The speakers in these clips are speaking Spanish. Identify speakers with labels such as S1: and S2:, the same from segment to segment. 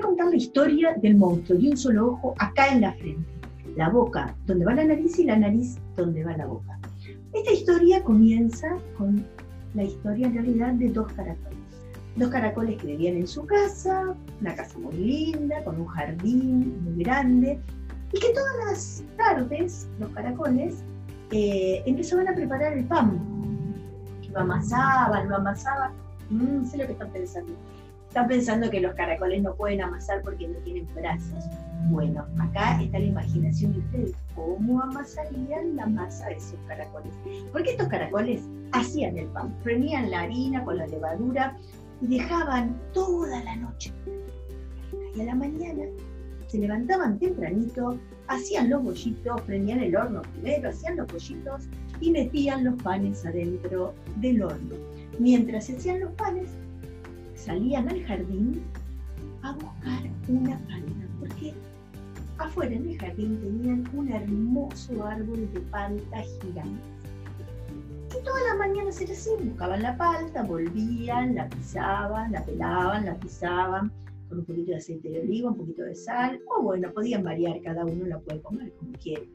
S1: contar la historia del monstruo de un solo ojo acá en la frente. La boca donde va la nariz y la nariz donde va la boca. Esta historia comienza con la historia en realidad de dos caracoles. Dos caracoles que vivían en su casa, una casa muy linda, con un jardín muy grande, y que todas las tardes los caracoles eh, empezaban a preparar el pan. Lo amasaban, lo amasaban. Mm, sé lo que están pensando. Están pensando que los caracoles no pueden amasar porque no tienen brazos. Bueno, acá está la imaginación de ustedes. ¿Cómo amasarían la masa de esos caracoles? Porque estos caracoles hacían el pan, prendían la harina con la levadura y dejaban toda la noche. Y a la mañana se levantaban tempranito, hacían los bollitos, prendían el horno primero, hacían los bollitos y metían los panes adentro del horno. Mientras hacían los panes, salían al jardín a buscar una palta, porque afuera en el jardín tenían un hermoso árbol de palta gigante. Y todas las mañanas era así, buscaban la palta, volvían, la pisaban, la pelaban, la pisaban, con un poquito de aceite de oliva, un poquito de sal, o bueno, podían variar, cada uno la puede comer como quiere.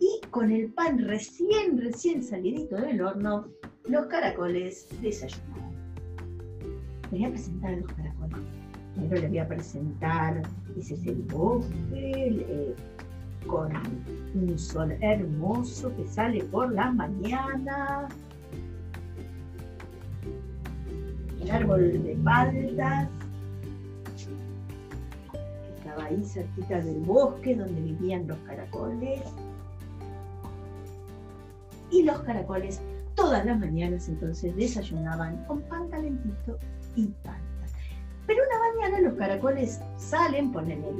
S1: Y con el pan recién, recién salidito del horno, los caracoles desayunaban. Voy a presentar a los caracoles. Primero les voy a presentar, ese es el bosque, eh, con un sol hermoso que sale por la mañana. El árbol de paltas, ahí cerquita del bosque donde vivían los caracoles. Y los caracoles todas las mañanas entonces desayunaban con pan calentito y palta. Pero una mañana los caracoles salen, ponen el,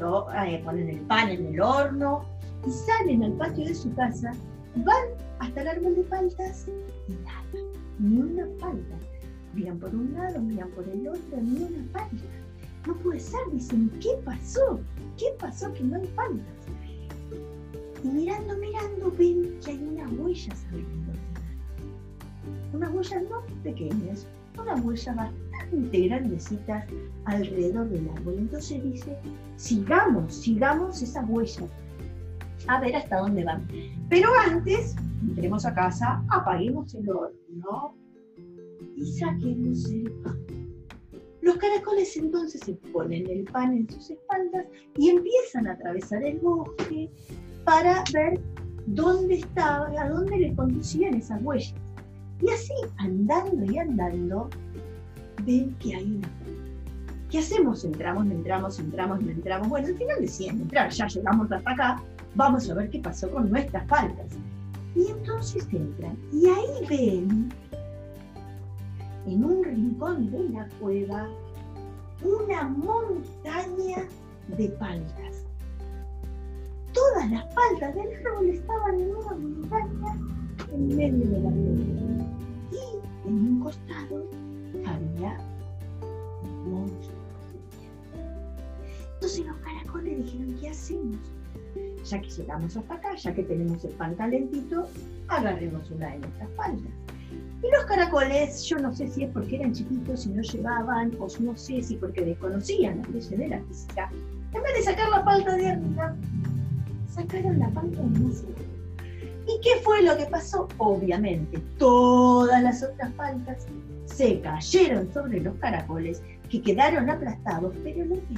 S1: eh, ponen el pan en el horno y salen al patio de su casa, van hasta el árbol de paltas y nada, ni una palta. Miran por un lado, miran por el otro, ni una palta no puede ser, dicen, ¿qué pasó? ¿Qué pasó que no hay paltas? Y mirando, mirando, ven que hay unas huellas alrededor Unas huellas no pequeñas, unas huellas bastante grandecitas alrededor del árbol. Entonces dice, sigamos, sigamos esas huellas. A ver hasta dónde van. Pero antes, entremos a casa, apaguemos el horno y saquemos el pan. Los caracoles entonces se ponen el pan en sus espaldas y empiezan a atravesar el bosque para ver dónde estaba, a dónde les conducían esas huellas. Y así, andando y andando, ven que hay una ¿Qué hacemos? Entramos, entramos, entramos, entramos. Bueno, al final decían entrar, ya llegamos hasta acá, vamos a ver qué pasó con nuestras faltas. Y entonces entran y ahí ven en un rincón de la cueva una montaña de paltas. Todas las paltas del árbol estaban en una montaña en medio de la cueva. Y en un costado había un monstruo. Entonces los caracoles dijeron, ¿qué hacemos? Ya que llegamos hasta acá, ya que tenemos el pan calentito, agarremos una de nuestras paltas. Y los caracoles, yo no sé si es porque eran chiquitos y no llevaban, o no sé si porque desconocían las leyes de la física, en vez de sacar la palta de arriba, sacaron la palta de más ¿Y qué fue lo que pasó? Obviamente, todas las otras paltas se cayeron sobre los caracoles, que quedaron aplastados, pero lo que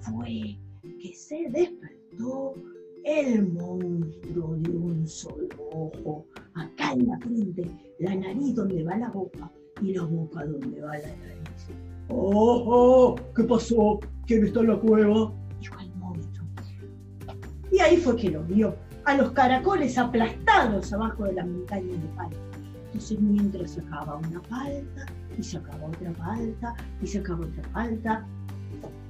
S1: fue que se despertó el monstruo de un solo ojo, acá en la frente, la nariz donde va la boca y la boca donde va la nariz. ¡Ojo! ¿Qué pasó? ¿Quién está en la cueva? Dijo el monstruo. Y ahí fue que lo vio, a los caracoles aplastados abajo de la montaña de palta. Entonces mientras sacaba una palta, y sacaba otra palta, y sacaba otra palta,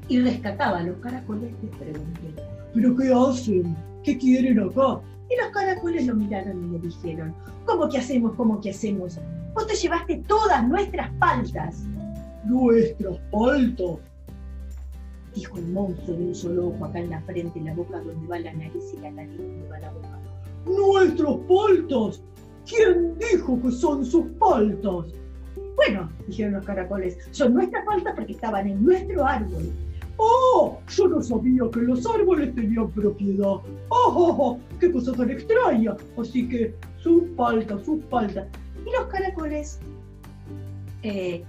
S1: y rescataba a los caracoles, les preguntó, ¿pero qué hacen? ¿Qué quieren acá? Y los caracoles lo miraron y le dijeron, ¿cómo que hacemos? ¿Cómo que hacemos? Vos te llevaste todas nuestras paltas. ¿Nuestras paltas? Dijo el monstruo de un solo ojo acá en la frente, en la boca donde va la nariz y la nariz donde va la boca. ¡Nuestras paltas! ¿Quién dijo que son sus paltas? Bueno, dijeron los caracoles, son nuestras paltas porque estaban en nuestro árbol
S2: ¡Oh! Yo no sabía que los árboles tenían propiedad. ¡Oh, oh, oh! qué cosa tan extraña! Así que sus paltas, sus paltas.
S1: Y los caracoles eh,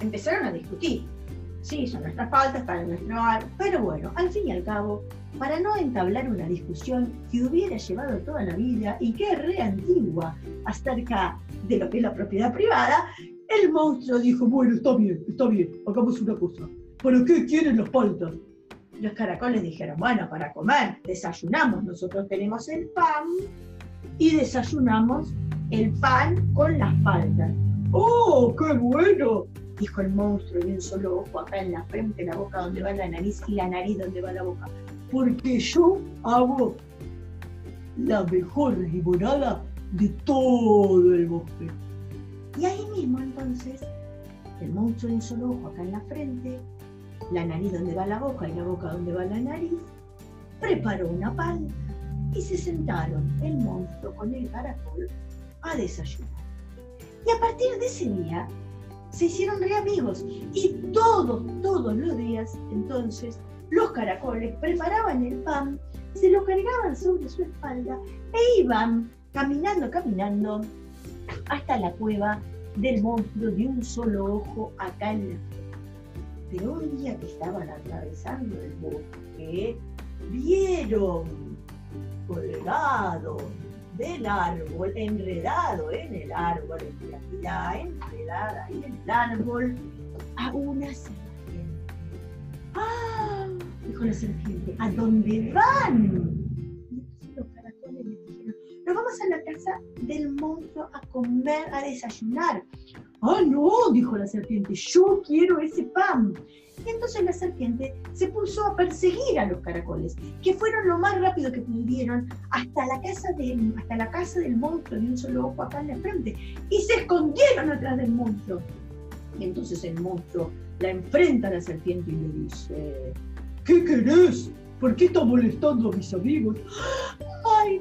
S1: empezaron a discutir. Sí, son nuestras faltas para nuestro ar, pero bueno, al fin y al cabo, para no entablar una discusión que hubiera llevado toda la vida y que es re antigua acerca de lo que es la propiedad privada, el monstruo dijo, bueno, está bien, está bien, hagamos una cosa. ¿Para qué quieren las paltas? Los caracoles dijeron, bueno, para comer, desayunamos, nosotros tenemos el pan y desayunamos el pan con las paltas.
S2: ¡Oh, qué bueno!
S1: Dijo el monstruo y un solo ojo acá en la frente, la boca donde va la nariz y la nariz donde va la boca.
S2: Porque yo hago la mejor limonada de todo el bosque.
S1: Y ahí mismo entonces, el monstruo de un solo ojo acá en la frente, la nariz donde va la boca y la boca donde va la nariz, preparó una palta y se sentaron el monstruo con el caracol a desayunar. Y a partir de ese día se hicieron re amigos. Y todos, todos los días entonces los caracoles preparaban el pan, se lo cargaban sobre su espalda e iban caminando, caminando hasta la cueva del monstruo de un solo ojo acá en la Pero un día que estaban atravesando el bosque, vieron colgado del árbol, enredado en el árbol, realidad, enredada en el árbol, a una serpiente. ¡Ah! Dijo la serpiente, ¿a dónde van? Los caracoles le dijeron, nos vamos a la casa del monstruo a comer, a desayunar.
S2: Ah, no, dijo la serpiente, yo quiero ese pan.
S1: Y entonces la serpiente se puso a perseguir a los caracoles, que fueron lo más rápido que pudieron hasta la casa del, hasta la casa del monstruo de un solo ojo acá en la frente, y se escondieron atrás del monstruo. Y entonces el monstruo la enfrenta a la serpiente y le dice,
S2: ¿qué querés? ¿Por qué estás molestando a mis amigos?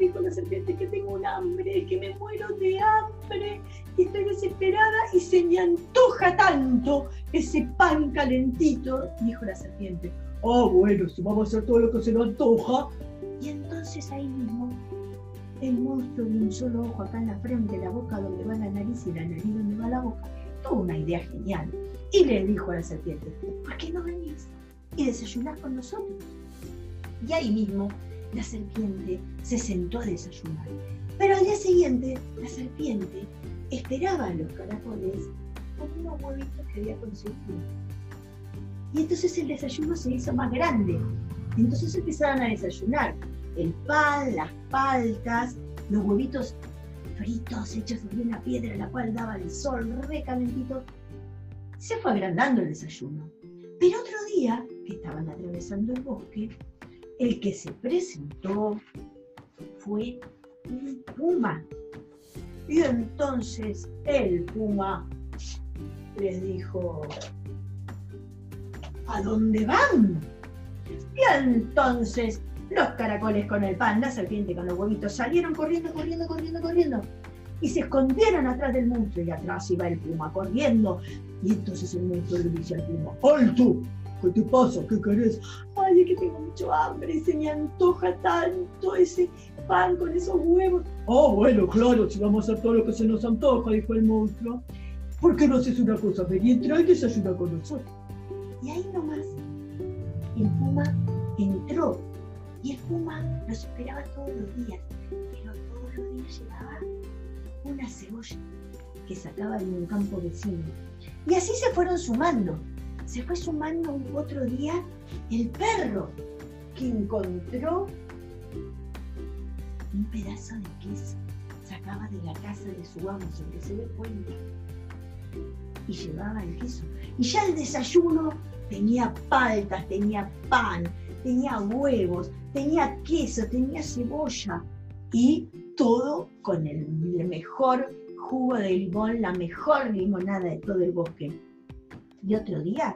S1: Ay, dijo la serpiente, que tengo un hambre, que me muero de hambre, y estoy desesperada y se me antoja tanto ese pan calentito, dijo la serpiente.
S2: Ah, bueno, si vamos a hacer todo lo que se nos antoja.
S1: Y entonces ahí mismo, el monstruo de un solo ojo acá en la frente, la boca donde va la nariz y la nariz donde va la boca, tuvo una idea genial. Y le dijo a la serpiente, ¿por qué no venís y desayunás con nosotros? Y ahí mismo la serpiente se sentó a desayunar. Pero al día siguiente, la serpiente esperaba a los caracoles con unos huevitos que había conseguido. Y entonces el desayuno se hizo más grande. Entonces empezaron a desayunar el pan, las paltas, los huevitos fritos hechos sobre una piedra, la cual daba el sol re calentito. Se fue agrandando el desayuno. Pero otro día, que estaban atravesando el bosque, el que se presentó fue un puma. Y entonces el puma les dijo, ¿a dónde van? Y entonces los caracoles con el pan, la serpiente con los huevitos salieron corriendo, corriendo, corriendo, corriendo. Y se escondieron atrás del monstruo y atrás iba el puma corriendo. Y entonces el monstruo le dice al puma, ¡Alto! ¿Qué te pasa? ¿Qué querés? Ay, es que tengo mucho hambre y se me antoja tanto ese pan con esos huevos.
S2: Oh, bueno, claro, si vamos a hacer todo lo que se nos antoja, dijo el monstruo. ¿Por qué no haces una cosa? Vení, entra y desayuna con nosotros.
S1: Y ahí nomás, el puma entró. Y el puma los esperaba todos los días, pero todos los días llevaba una cebolla que sacaba de un campo vecino. Y así se fueron sumando se fue sumando un otro día el perro que encontró un pedazo de queso. Sacaba de la casa de su amo, sin que se dé cuenta. Y llevaba el queso. Y ya el desayuno tenía paltas, tenía pan, tenía huevos, tenía queso, tenía cebolla. Y todo con el mejor jugo de limón, la mejor limonada de todo el bosque. Y otro día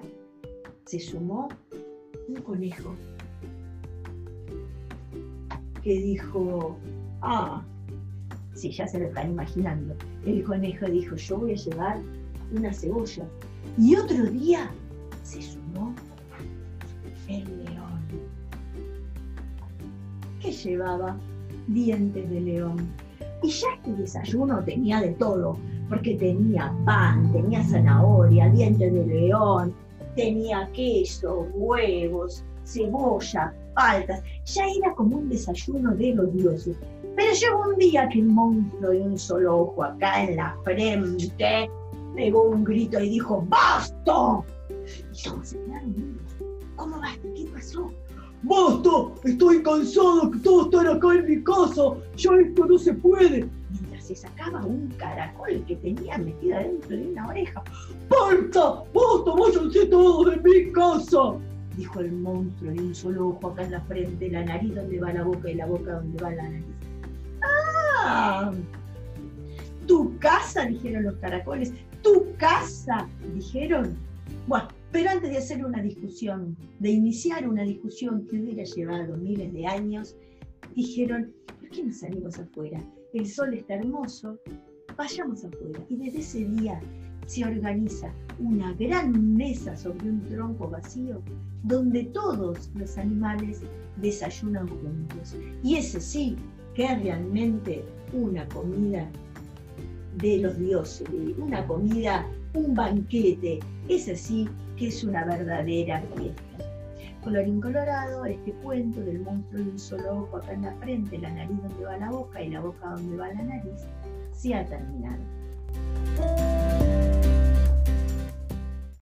S1: se sumó un conejo que dijo, ah, si ya se lo están imaginando, el conejo dijo, yo voy a llevar una cebolla. Y otro día se sumó el león, que llevaba dientes de león. Y ya este desayuno tenía de todo, porque tenía pan, tenía zanahoria, dientes de león, tenía queso, huevos, cebolla, paltas. Ya era como un desayuno de los dioses. Pero llegó un día que el monstruo de un solo ojo acá en la frente pegó un grito y dijo, ¡Basta! Y todos se quedaron ¿Cómo basta? ¿Qué pasó?
S2: ¡Basta! Estoy cansado que todos están acá en mi casa. Ya esto no se puede.
S1: Se sacaba un caracol que tenía metida dentro de una oreja.
S2: ¡Basta! ¡Basta! ¡Váyanse todos de mi casa!
S1: Dijo el monstruo y un solo ojo acá en la frente, la nariz donde va la boca y la boca donde va la nariz. ¡Ah! Tu casa, dijeron los caracoles. Tu casa, dijeron. Bueno, pero antes de hacer una discusión, de iniciar una discusión que hubiera llevado miles de años, dijeron, ¿por qué no salimos afuera? El sol está hermoso, vayamos afuera. Y desde ese día se organiza una gran mesa sobre un tronco vacío donde todos los animales desayunan juntos. Y ese sí que es realmente una comida de los dioses, una comida, un banquete. Ese sí que es una verdadera fiesta. Colorín colorado, este cuento del monstruo de un solo ojo acá en la frente, la nariz donde va la boca y la boca donde va la nariz, se ha terminado.